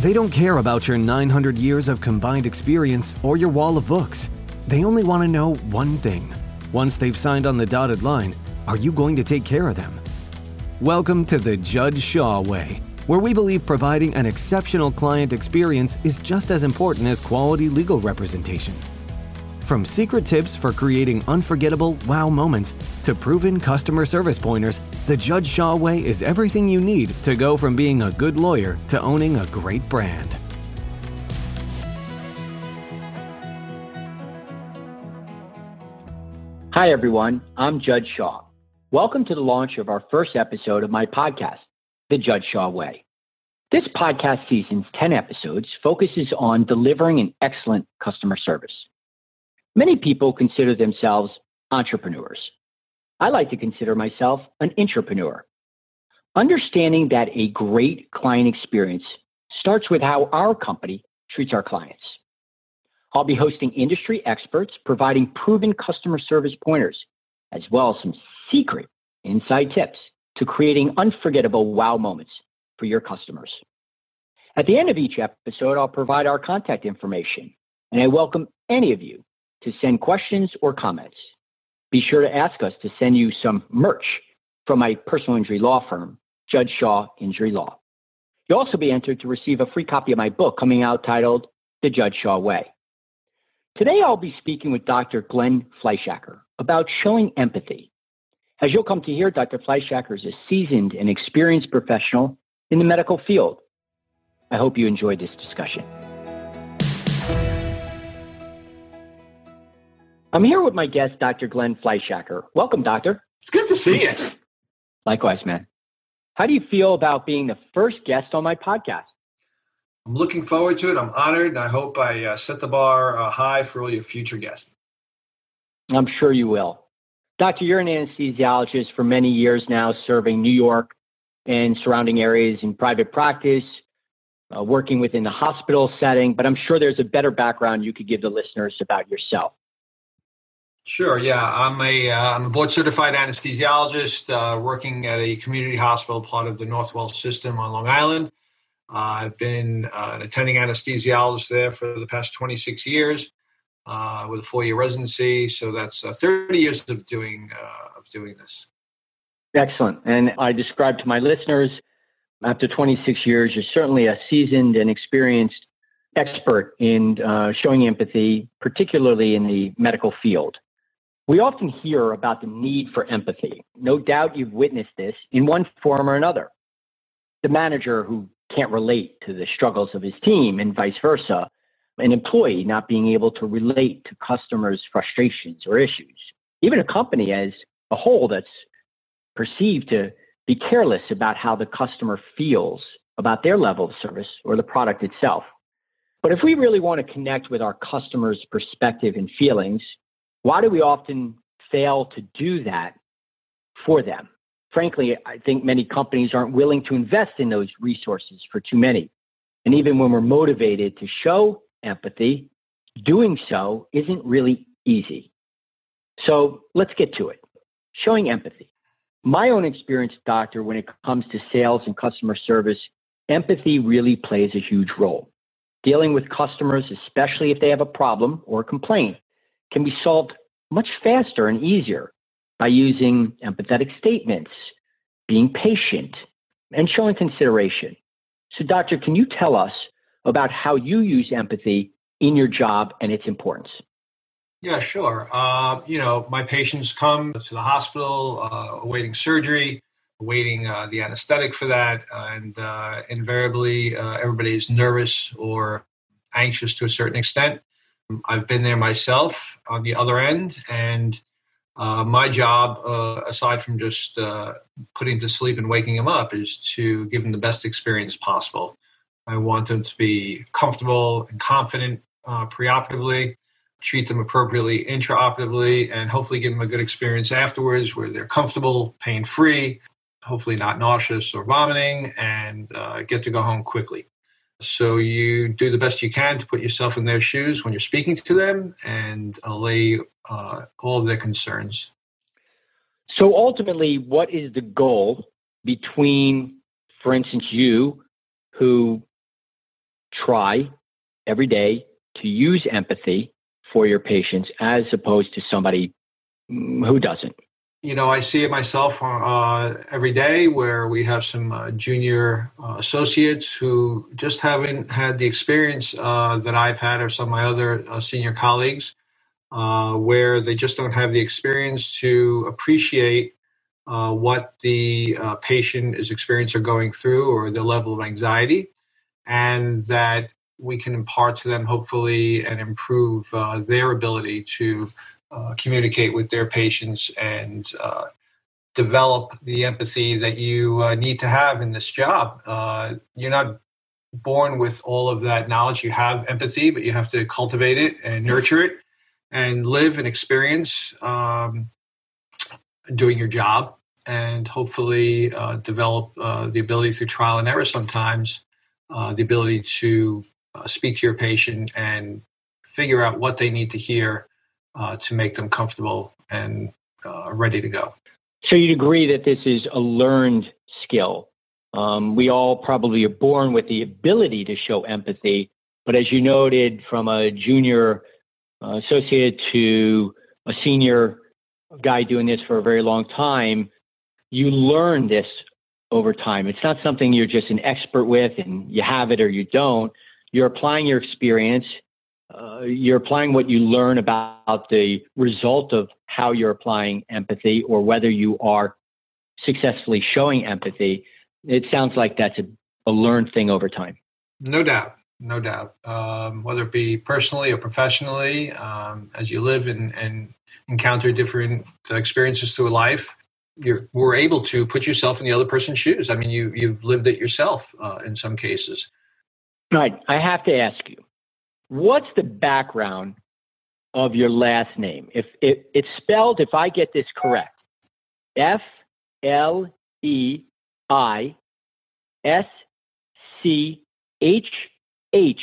They don't care about your 900 years of combined experience or your wall of books. They only want to know one thing. Once they've signed on the dotted line, are you going to take care of them? Welcome to the Judd Shaw Way, where we believe providing an exceptional client experience is just as important as quality legal representation. From secret tips for creating unforgettable wow moments to proven customer service pointers, the Judd Shaw Way is everything you need to go from being a good lawyer to owning a great brand. Hi, everyone. I'm Judd Shaw. Welcome to the launch of our first episode of my podcast, The Judd Shaw Way. This podcast season's 10 episodes focuses on delivering an excellent customer service. Many people consider themselves entrepreneurs. I like to consider myself an intrapreneur. Understanding that a great client experience starts with how our company treats our clients. I'll be hosting industry experts providing proven customer service pointers, as well as some secret inside tips to creating unforgettable wow moments for your customers. At the end of each episode, I'll provide our contact information, and I welcome any of you to send questions or comments. Be sure to ask us to send you some merch from my personal injury law firm, Judd Shaw Injury Law. You'll also be entered to receive a free copy of my book coming out titled The Judd Shaw Way. Today, I'll be speaking with Dr. Glen Fleischhacker about showing empathy. As you'll come to hear, Dr. Fleischhacker is a seasoned and experienced professional in the medical field. I hope you enjoyed this discussion. I'm here with my guest, Dr. Glen Fleischhacker. Welcome, Doctor. It's good to see you. Likewise, man. How do you feel about being the first guest on my podcast? I'm looking forward to it. I'm honored, and I hope I uh, set the bar uh, high for all your future guests. I'm sure you will. Doctor, you're an anesthesiologist for many years now, serving New York and surrounding areas in private practice, uh, working within the hospital setting, but I'm sure there's a better background you could give the listeners about yourself. Sure. Yeah, I'm a am uh, a board certified anesthesiologist uh, working at a community hospital, part of the Northwell system on Long Island. Uh, I've been uh, an attending anesthesiologist there for the past 26 years uh, with a four year residency. So that's uh, 30 years of doing of doing this. Excellent. And I describe to my listeners, after 26 years, you're certainly a seasoned and experienced expert in showing empathy, particularly in the medical field. We often hear about the need for empathy. No doubt you've witnessed this in one form or another. The manager who can't relate to the struggles of his team and vice versa. An employee not being able to relate to customers' frustrations or issues. Even a company as a whole that's perceived to be careless about how the customer feels about their level of service or the product itself. But if we really want to connect with our customers' perspective and feelings, why do we often fail to do that for them? Frankly, I think many companies aren't willing to invest in those resources for too many. And even when we're motivated to show empathy, doing so isn't really easy. So let's get to it. Showing empathy. My own experience, doctor, when it comes to sales and customer service, empathy really plays a huge role. Dealing with customers, especially if they have a problem or a complaint, can be solved much faster and easier by using empathetic statements, being patient, and showing consideration. So, Doctor, can you tell us about how you use empathy in your job and its importance? Yeah, sure. Uh, you know, my patients come to the hospital uh, awaiting surgery, awaiting uh, the anesthetic for that, and uh, invariably uh, everybody is nervous or anxious to a certain extent. I've been there myself on the other end, and uh, my job, uh, aside from just uh, putting to sleep and waking them up, is to give them the best experience possible. I want them to be comfortable and confident uh, preoperatively, treat them appropriately intraoperatively, and hopefully give them a good experience afterwards where they're comfortable, pain free, hopefully not nauseous or vomiting, and uh, get to go home quickly. So you do the best you can to put yourself in their shoes when you're speaking to them and allay uh, all of their concerns. So ultimately, what is the goal between, for instance, you who try every day to use empathy for your patients as opposed to somebody who doesn't? You know, I see it myself uh, every day where we have some uh, junior uh, associates who just haven't had the experience uh, that I've had or some of my other uh, senior colleagues, uh, where they just don't have the experience to appreciate what the patient is experiencing or going through or the level of anxiety, and that we can impart to them hopefully and improve their ability to uh, communicate with their patients and uh, develop the empathy that you uh, need to have in this job. Uh, you're not born with all of that knowledge. You have empathy, but you have to cultivate it and nurture it and live and experience um, doing your job and hopefully uh, develop the ability through trial and error sometimes the ability to speak to your patient and figure out what they need to hear uh, to make them comfortable and uh, ready to go. So you'd agree that this is a learned skill. Um, we all probably are born with the ability to show empathy, but as you noted, from a junior uh, associate to a senior guy doing this for a very long time, you learn this over time. It's not something you're just an expert with and you have it or you don't. You're applying your experience uh, you're applying what you learn about the result of how you're applying empathy or whether you are successfully showing empathy. It sounds like that's a, a learned thing over time. No doubt. No doubt. Um, whether it be personally or professionally, um, as you live and, and encounter different experiences through life, you are able to put yourself in the other person's shoes. I mean, you, you've lived it yourself uh, in some cases. Right. I have to ask you what's the background of your last name? If it, it's spelled, if I get this correct, F L E I S C H H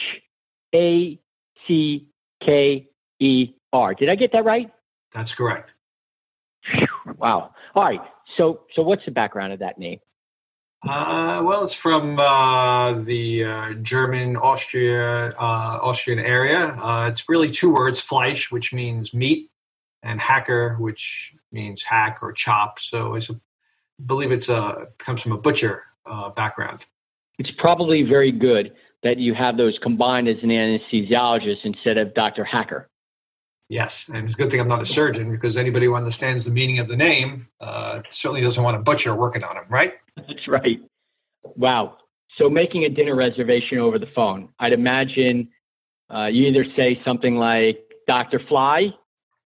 A C K E R. Did I get that right? That's correct. Wow. All right. So, so what's the background of that name? Uh, well, it's from uh, the uh, German Austria uh, Austrian area. Uh, it's really two words: Fleisch, which means meat, and Hacker, which means hack or chop. So I believe it's a comes from a butcher uh, background. It's probably very good that you have those combined as an anesthesiologist instead of Dr. Hacker. Yes, and it's a good thing I'm not a surgeon because anybody who understands the meaning of the name certainly doesn't want a butcher working on him, right? That's right. Wow. So making a dinner reservation over the phone, I'd imagine uh, you either say something like Dr. Fly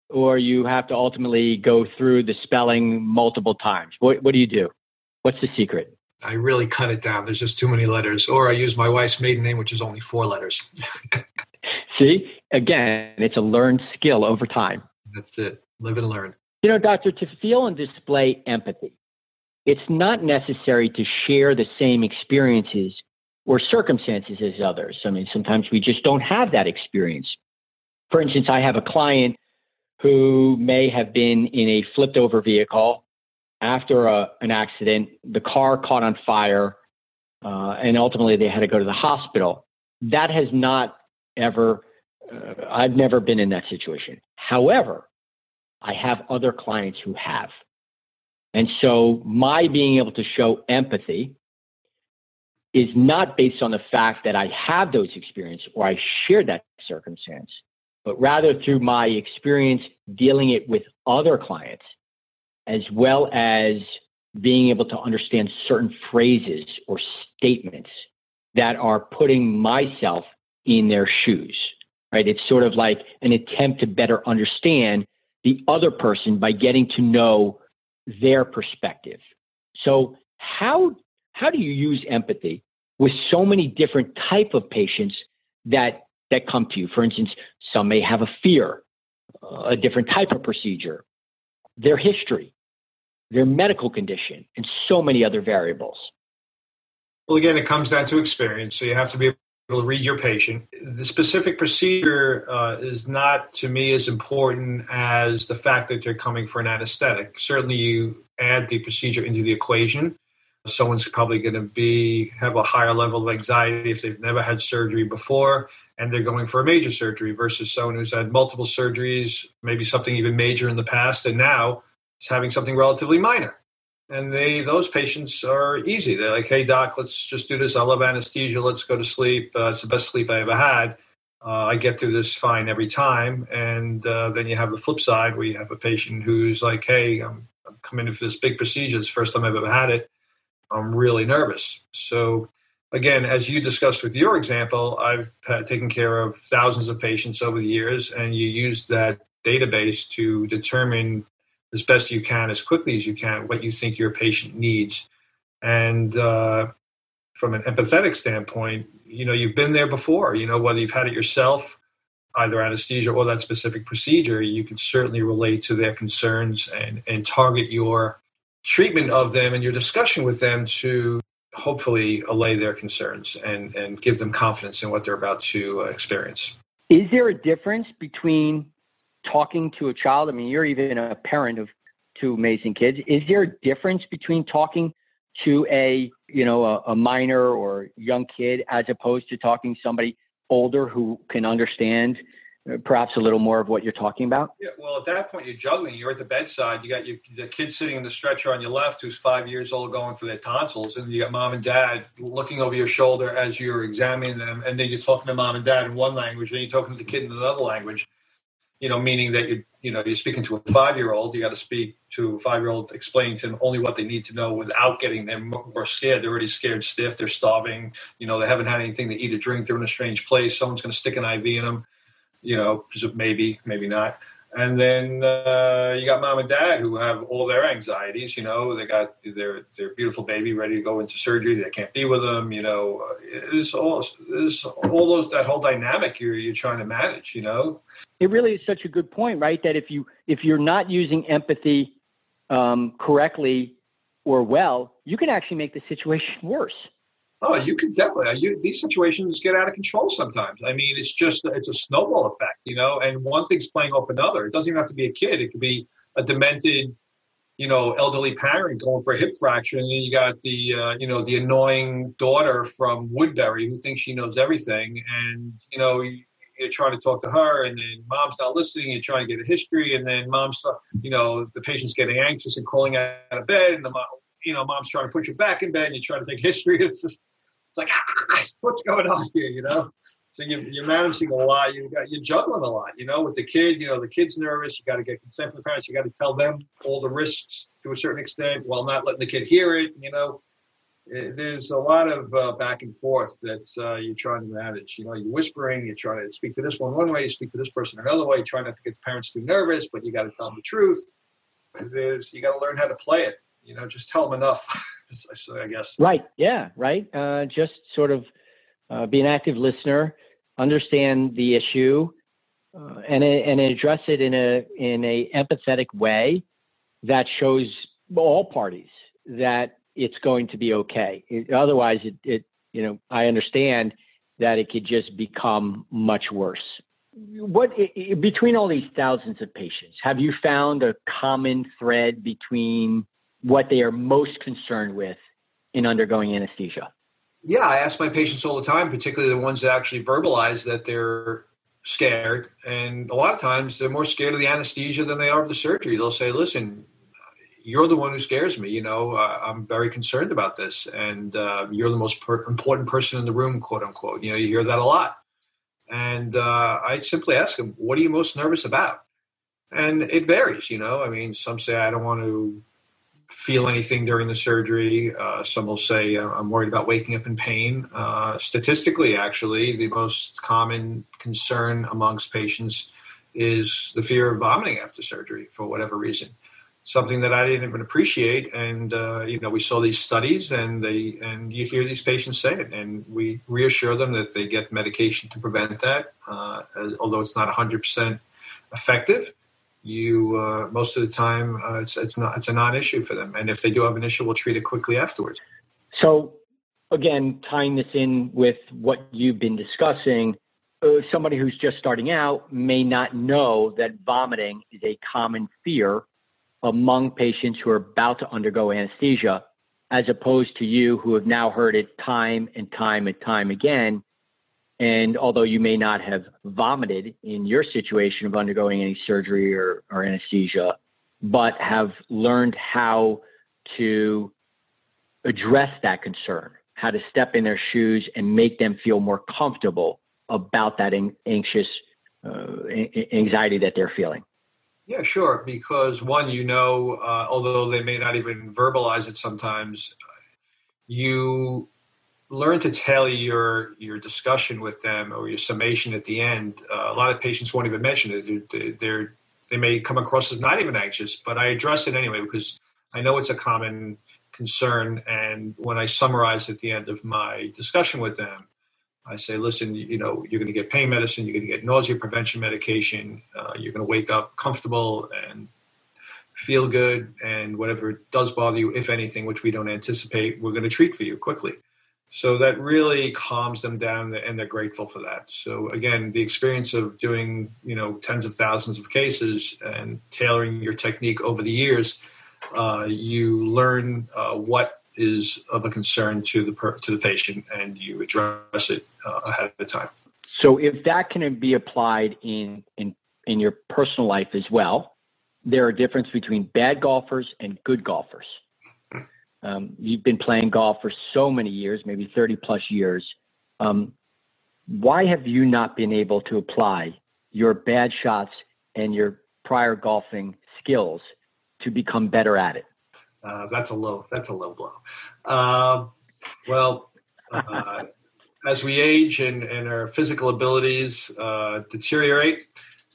or you have to ultimately go through the spelling multiple times. What, what do you do? What's the secret? I really cut it down. There's just too many letters. Or I use my wife's maiden name, which is only four letters. See, again, it's a learned skill over time. That's it. Live and learn. You know, doctor, to feel and display empathy, it's not necessary to share the same experiences or circumstances as others. I mean, sometimes we just don't have that experience. For instance, I have a client who may have been in a flipped over vehicle after a, an accident. The car caught on fire, uh, and ultimately they had to go to the hospital. That has not ever, uh, I've never been in that situation. However, I have other clients who have. And so my being able to show empathy is not based on the fact that I have those experiences or I share that circumstance, but rather through my experience dealing it with other clients, as well as being able to understand certain phrases or statements that are putting myself in their shoes, right? It's sort of like an attempt to better understand the other person by getting to know their perspective. So how how do you use empathy with so many different type of patients that that come to you? For instance, some may have a fear, uh, a different type of procedure, their history, their medical condition, and so many other variables. Well, again, it comes down to experience. So you have to be able to read your patient. The specific procedure uh, is not, to me, as important as the fact that they're coming for an anesthetic. Certainly, you add the procedure into the equation, someone's probably going to be have a higher level of anxiety if they've never had surgery before and they're going for a major surgery versus someone who's had multiple surgeries, maybe something even major in the past, and now is having something relatively minor. And they those patients are easy. They're like, "Hey doc, let's just do this. I love anesthesia. Let's go to sleep. Uh, it's the best sleep I ever had. Uh, I get through this fine every time." And uh, then you have the flip side where you have a patient who's like, "Hey, I'm, I'm coming in for this big procedure. It's the first time I've ever had it. I'm really nervous." So again, as you discussed with your example, I've had, taken care of thousands of patients over the years, and you use that database to determine as best you can, as quickly as you can, what you think your patient needs. And uh, from an empathetic standpoint, you know, you've been there before. You know, whether you've had it yourself, either anesthesia or that specific procedure, you can certainly relate to their concerns and, and target your treatment of them and your discussion with them to hopefully allay their concerns and, and give them confidence in what they're about to uh, experience. Is there a difference between talking to a child? I mean, you're even a parent of two amazing kids. Is there a difference between talking to a you know a, a minor or young kid as opposed to talking to somebody older who can understand uh, perhaps a little more of what you're talking about? Yeah, well, at that point, you're juggling. You're at the bedside. You got your, the kid sitting in the stretcher on your left who's five years old going for their tonsils, and you got mom and dad looking over your shoulder as you're examining them, and then you're talking to mom and dad in one language, and you're talking to the kid in another language. You know, meaning that you you know you're speaking to a five year old. You got to speak to a five year old, explaining to them only what they need to know without getting them more scared. They're already scared stiff. They're starving. You know, they haven't had anything to eat or drink. They're in a strange place. Someone's going to stick an IV in them you know, maybe, maybe not. And then uh, you got mom and dad who have all their anxieties. You know, they got their their beautiful baby ready to go into surgery. They can't be with them. You know, it's all it's all those that whole dynamic you're you're trying to manage. You know, it really is such a good point, right? That if you if you're not using empathy um, correctly or well, you can actually make the situation worse. Oh, you can definitely. You, these situations get out of control sometimes. I mean, it's just it's a snowball effect, you know. And one thing's playing off another. It doesn't even have to be a kid. It could be a demented, you know, elderly parent going for a hip fracture, and then you got the uh, you know the annoying daughter from Woodbury who thinks she knows everything, and you know you're trying to talk to her, and then mom's not listening. You're trying to get a history, and then mom's you know the patient's getting anxious and crawling out of bed, and the mom you know mom's trying to put you back in bed, and you're trying to take history. It's just it's like, ah, what's going on here? You know. So you, you're managing a lot. You got you're juggling a lot. You know, with the kid. You know, the kid's nervous. You got to get consent from the parents. You got to tell them all the risks to a certain extent, while not letting the kid hear it. You know, eh, there's a lot of uh, back and forth that uh, you're trying to manage. You know, you're whispering. You're trying to speak to this one one way. You speak to this person another way. Trying not to get the parents too nervous, but you got to tell them the truth. There's you got to learn how to play it you know, just tell them enough. I guess. Right. Yeah. Right. Uh, just sort of uh, be an active listener, understand the issue, uh, and and address it in a in a empathetic way that shows all parties that it's going to be okay. It, otherwise, it, it you know I understand that it could just become much worse. What between all these thousands of patients, have you found a common thread between what they are most concerned with in undergoing anesthesia? Yeah, I ask my patients all the time, particularly the ones that actually verbalize that they're scared. And a lot of times they're more scared of the anesthesia than they are of the surgery. They'll say, listen, you're the one who scares me. You know, uh, I'm very concerned about this. And uh, you're the most per- important person in the room, quote unquote. You know, you hear that a lot. And uh, I simply ask them, what are you most nervous about? And it varies, you know. I mean, some say, I don't want to feel anything during the surgery. Uh, some will say, uh, I'm worried about waking up in pain. Uh, statistically, actually, the most common concern amongst patients is the fear of vomiting after surgery for whatever reason. Something that I didn't even appreciate, and uh, you know, we saw these studies, and they and you hear these patients say it, and we reassure them that they get medication to prevent that, uh, although it's not 100% effective you uh, most of the time uh, it's it's not it's a non-issue for them, and if they do have an issue, we'll treat it quickly afterwards. So, again, tying this in with what you've been discussing, uh, somebody who's just starting out may not know that vomiting is a common fear among patients who are about to undergo anesthesia. as opposed to you who have now heard it time and time and time again. And although you may not have vomited in your situation of undergoing any surgery or, or anesthesia, but have learned how to address that concern, how to step in their shoes and make them feel more comfortable about that anxious uh, anxiety that they're feeling. Yeah, sure. Because one, you know, uh, although they may not even verbalize it sometimes, you learn to tailor your your discussion with them or your summation at the end. Uh, a lot of patients won't even mention it. They're, they're, they may come across as not even anxious, but I address it anyway because I know it's a common concern. And when I summarize at the end of my discussion with them, I say, listen, you know, you're going to get pain medicine, you're going to get nausea prevention medication, uh, you're going to wake up comfortable and feel good, and whatever does bother you, if anything, which we don't anticipate, we're going to treat for you quickly. So that really calms them down, and they're grateful for that. So again, the experience of doing, you know, tens of thousands of cases and tailoring your technique over the years, uh, you learn uh, what is of a concern to the per, to the patient, and you address it uh, ahead of time. So, if that can be applied in in in your personal life as well, there are differences between bad golfers and good golfers. Um, you've been playing golf for so many years, maybe 30 plus years. Um, why have you not been able to apply your bad shots and your prior golfing skills to become better at it? Uh, that's a low. That's a low blow. Uh, well, uh, as we age and, and our physical abilities uh, deteriorate,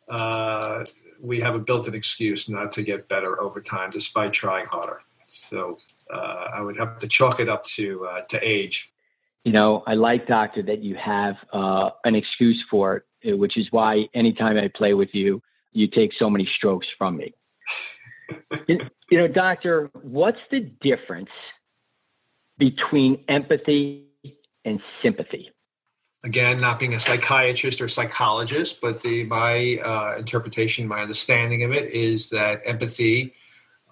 uh, we have a built-in excuse not to get better over time, despite trying harder. So Uh, I would have to chalk it up to uh, to age. You know, I like, Doctor, that you have uh, an excuse for it, eh, which is why anytime I play with you, you take so many strokes from me. you know, doctor, what's the difference between empathy and sympathy? Again, not being a psychiatrist or psychologist, but the, my uh, interpretation, my understanding of it is that empathy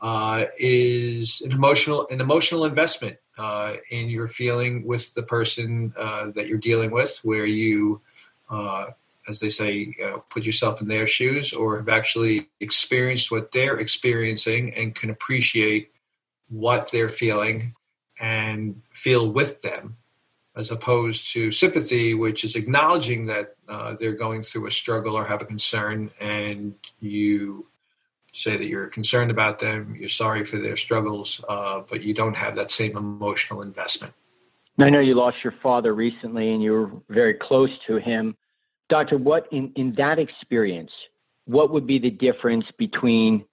uh, is an emotional an emotional investment uh, in your feeling with the person uh, that you're dealing with, where you uh, as they say, put yourself in their shoes or have actually experienced what they're experiencing and can appreciate what they're feeling and feel with them, as opposed to sympathy, which is acknowledging that uh, they're going through a struggle or have a concern, and you say that you're concerned about them, you're sorry for their struggles, uh, but you don't have that same emotional investment. I know you lost your father recently and you were very close to him. Doctor, what in, in that experience, what would be the difference between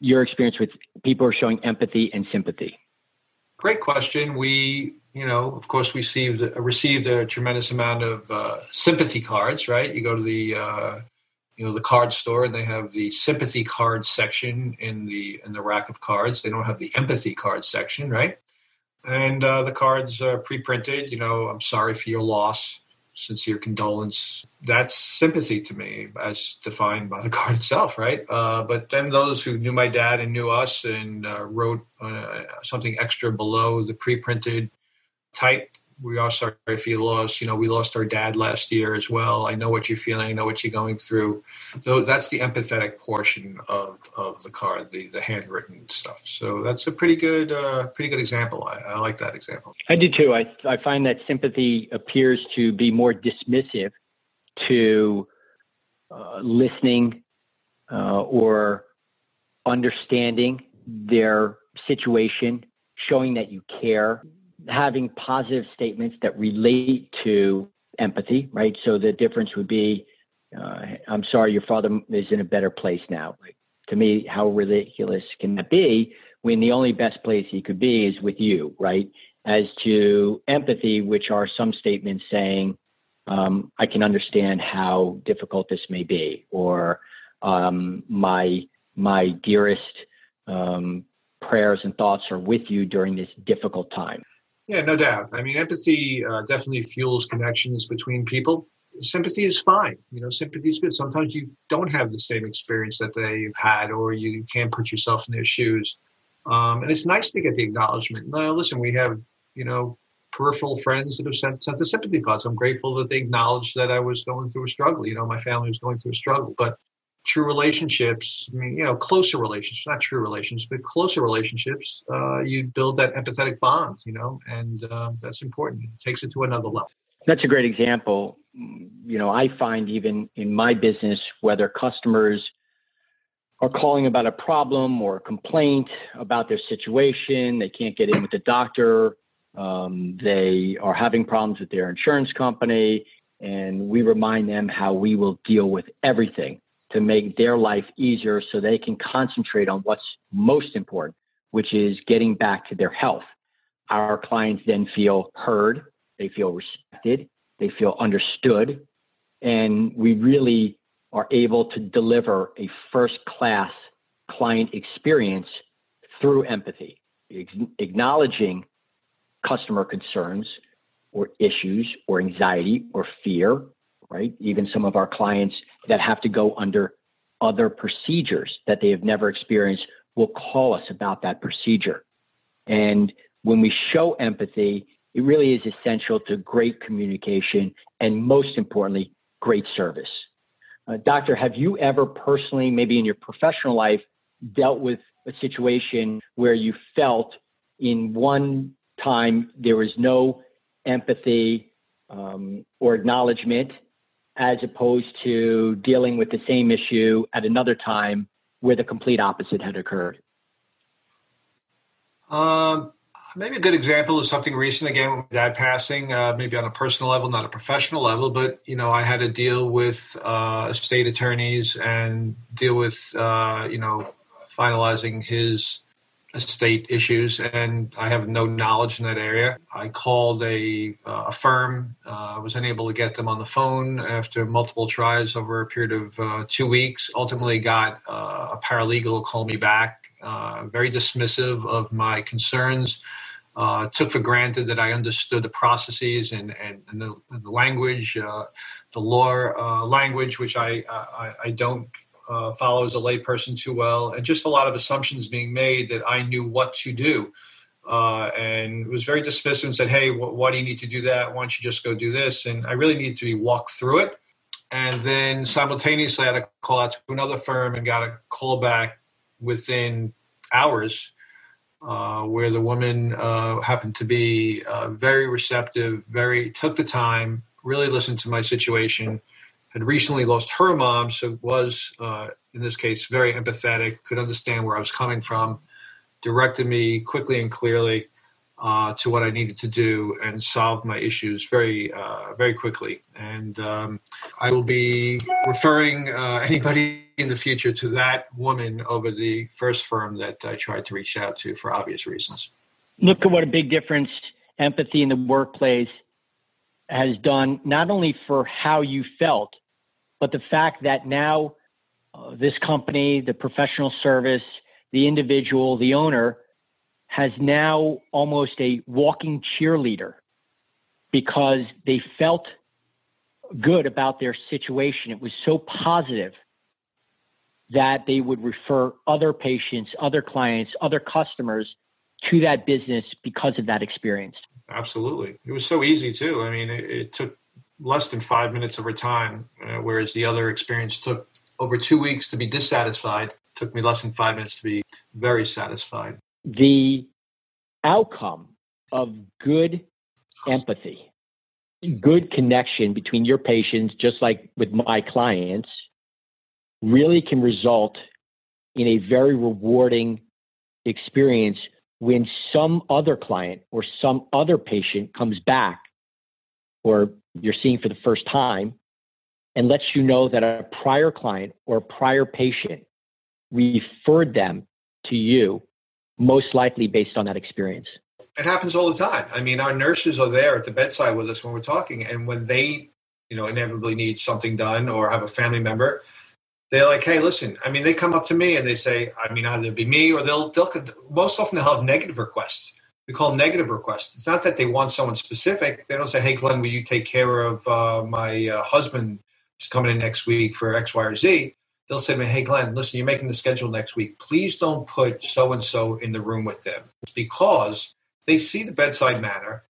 your experience with people who are showing empathy and sympathy? Great question. We, you know, of course, we received received a tremendous amount of uh, sympathy cards. Right? You go to the, uh, you know, the card store, and they have the sympathy card section in the in the rack of cards. They don't have the empathy card section, right? And uh, the cards are pre-printed. You know, I'm sorry for your loss sincere condolence. That's sympathy to me, as defined by the card itself, right? Uh, but then those who knew my dad and knew us and uh, wrote uh, something extra below the pre-printed type we are sorry if you lost. You know, we lost our dad last year as well. I know what you're feeling. I know what you're going through. So that's the empathetic portion of, of the card, the the handwritten stuff. So that's a pretty good uh, pretty good example. I, I like that example. I do too. I I find that sympathy appears to be more dismissive to uh, listening uh, or understanding their situation, showing that you care having positive statements that relate to empathy, right? So the difference would be, uh, I'm sorry, your father is in a better place now. Like, to me, how ridiculous can that be when the only best place he could be is with you, right? As to empathy, which are some statements saying, um, I can understand how difficult this may be, or um, my my dearest um, prayers and thoughts are with you during this difficult time. Yeah, no doubt. I mean, empathy uh, definitely fuels connections between people. Sympathy is fine. You know, sympathy is good. Sometimes you don't have the same experience that they've had, or you can't put yourself in their shoes. Um, and it's nice to get the acknowledgement. Now, listen, we have, you know, peripheral friends that have sent, sent the sympathy cards. I'm grateful that they acknowledged that I was going through a struggle. You know, my family was going through a struggle. But true relationships, I mean, you know, closer relationships, not true relationships, but closer relationships, uh, you build that empathetic bond, you know, and uh, that's important. It takes it to another level. That's a great example. You know, I find even in my business, whether customers are calling about a problem or a complaint about their situation, they can't get in with the doctor, um, they are having problems with their insurance company, and we remind them how we will deal with everything to make their life easier so they can concentrate on what's most important, which is getting back to their health. Our clients then feel heard, they feel respected, they feel understood, and we really are able to deliver a first class client experience through empathy, acknowledging customer concerns or issues or anxiety or fear, right? Even some of our clients that have to go under other procedures that they have never experienced will call us about that procedure. And when we show empathy, it really is essential to great communication and most importantly, great service. Uh, doctor, have you ever personally, maybe in your professional life, dealt with a situation where you felt in one time there was no empathy um, or acknowledgement, as opposed to dealing with the same issue at another time where the complete opposite had occurred? Um, maybe a good example is something recent again with dad passing uh, maybe on a personal level not a professional level but you know i had to deal with uh, state attorneys and deal with uh, you know finalizing his estate issues and i have no knowledge in that area. I called a, uh, a firm i uh, was unable to get them on the phone after multiple tries over a period of uh, two weeks. Ultimately got a paralegal call me back uh, very dismissive of my concerns uh, took for granted that I understood the processes and, and, and the, the, language, uh, the law uh, language, which I, I, I don't uh, follow as a layperson too well, and just a lot of assumptions being made that I knew what to do. Uh, and was very dismissive and said, Hey, wh- why do you need to do that? Why don't you just go do this? And I really needed to be walked through it. And then simultaneously, I had a call out to another firm and got a call back within hours uh, where the woman uh, happened to be uh, very receptive, very took the time, really listened to my situation. Had recently lost her mom, so was uh, in this case very empathetic, could understand where I was coming from, directed me quickly and clearly uh, to what I needed to do, and solved my issues very very quickly. And um, I will be referring anybody in the future to that woman over the first firm that I tried to reach out to for obvious reasons. Look at what a big difference empathy in the workplace has done, not only for how you felt, but the fact that now uh, this company, the professional service, the individual, the owner, has now almost a walking cheerleader because they felt good about their situation. It was so positive that they would refer other patients, other clients, other customers to that business because of that experience. Absolutely. It was so easy too. I mean, it, it took less than five minutes of her time, uh, whereas the other experience took over two weeks to be dissatisfied. Took me less than five minutes to be very satisfied. The outcome of good empathy, good connection between your patients, just like with my clients, really can result in a very rewarding experience when some other client or some other patient comes back or you're seeing for the first time and lets you know that a prior client or prior patient referred them to you, most likely based on that experience. It happens all the time. I mean, our nurses are there at the bedside with us when we're talking, and when they, you know, inevitably need something done or have a family member, they're like, hey, listen. I mean, they come up to me and they say, I mean, either be me or they'll they'll most often they'll have negative requests. We call negative requests. It's not that they want someone specific. They don't say, hey, Glen, will you take care of uh, my uh, husband who's coming in next week for X, Y, or Z? they'll say to me, Hey, Glen, listen, you're making the schedule next week. Please don't put so and so in the room with them because they see the bedside manner.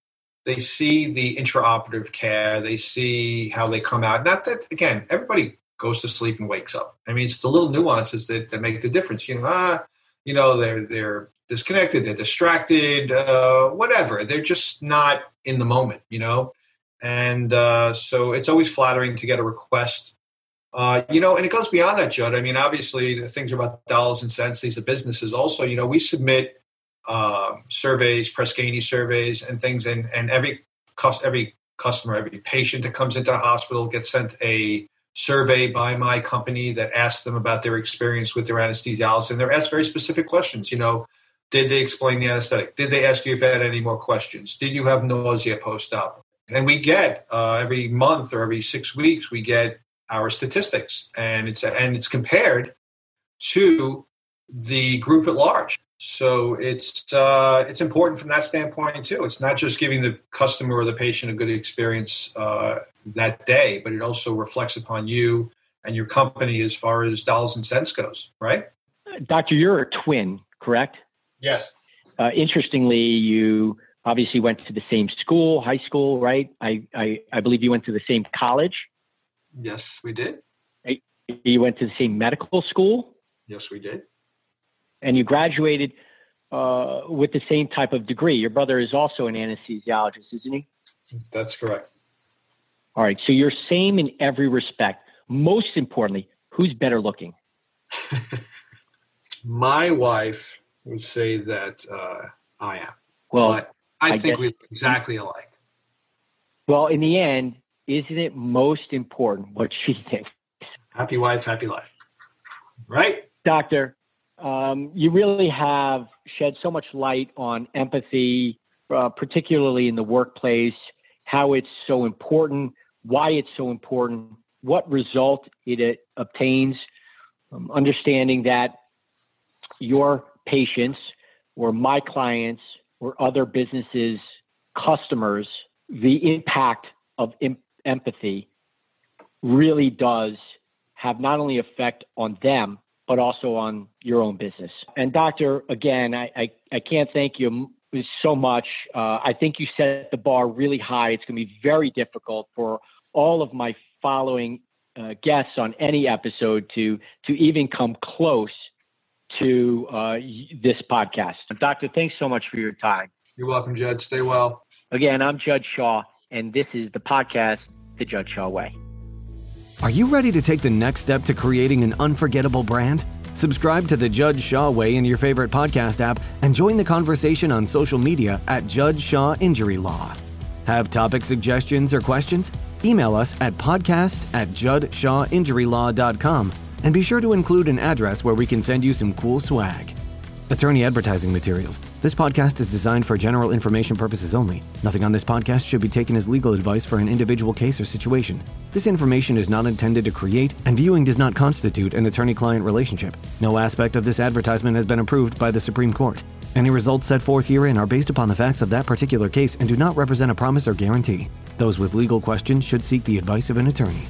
They see the intraoperative care. They see how they come out. Not that, again, everybody goes to sleep and wakes up. I mean, it's the little nuances that, that make the difference. You know, ah, you know, they're, they're disconnected, they're distracted, uh, whatever. They're just not in the moment, you know? And uh, so it's always flattering to get a request uh, you know, and it goes beyond that, Judd. I mean, obviously, the things are about dollars and cents. These are businesses. Also, you know, we submit uh, surveys, Press Ganey surveys, and things, and and every every customer, every patient that comes into the hospital gets sent a survey by my company that asks them about their experience with their anesthesiologist, and they're asked very specific questions. You know, did they explain the anesthetic? Did they ask you if you had any more questions? Did you have nausea post-op? And we get uh, every month or every six weeks, we get our statistics, and it's and it's compared to the group at large. So it's uh, it's important from that standpoint too. It's not just giving the customer or the patient a good experience uh, that day, but it also reflects upon you and your company as far as dollars and cents goes, right? Doctor, you're a twin, correct? Yes. Uh, interestingly, you obviously went to the same school, high school, right? I, I, I believe you went to the same college. Yes, we did. You went to the same medical school? Yes, we did. And you graduated uh, with the same type of degree. Your brother is also an anesthesiologist, isn't he? That's correct. All right. So you're same in every respect. Most importantly, who's better looking? My wife would say that uh, I am. Well, but I, I think we look exactly alike. Well, in the end, isn't it most important what she thinks? Happy wife, happy life. Right? Doctor, um, you really have shed so much light on empathy, uh, particularly in the workplace, how it's so important, why it's so important, what result it, it obtains, um, understanding that your patients or my clients or other businesses' customers, the impact of empathy really does have not only effect on them but also on your own business. And doctor, again, I I, I can't thank you so much. Uh, I think you set the bar really high. It's going to be very difficult for all of my following uh, guests on any episode to to even come close to uh, this podcast. Doctor, thanks so much for your time. You're welcome, Judd. Stay well. Again, I'm Judd Shaw, and this is the podcast the Judd Shaw Way. Are you ready to take the next step to creating an unforgettable brand? Subscribe to the Judd Shaw Way in your favorite podcast app and join the conversation on social media at Judd Shaw Injury Law. Have topic suggestions or questions? Email us at podcast at juddshawinjurylaw.com and be sure to include an address where we can send you some cool swag. Attorney advertising materials. This podcast is designed for general information purposes only. Nothing on this podcast should be taken as legal advice for an individual case or situation. This information is not intended to create, and viewing does not constitute an attorney client relationship. No aspect of this advertisement has been approved by the Supreme Court. Any results set forth herein are based upon the facts of that particular case and do not represent a promise or guarantee. Those with legal questions should seek the advice of an attorney.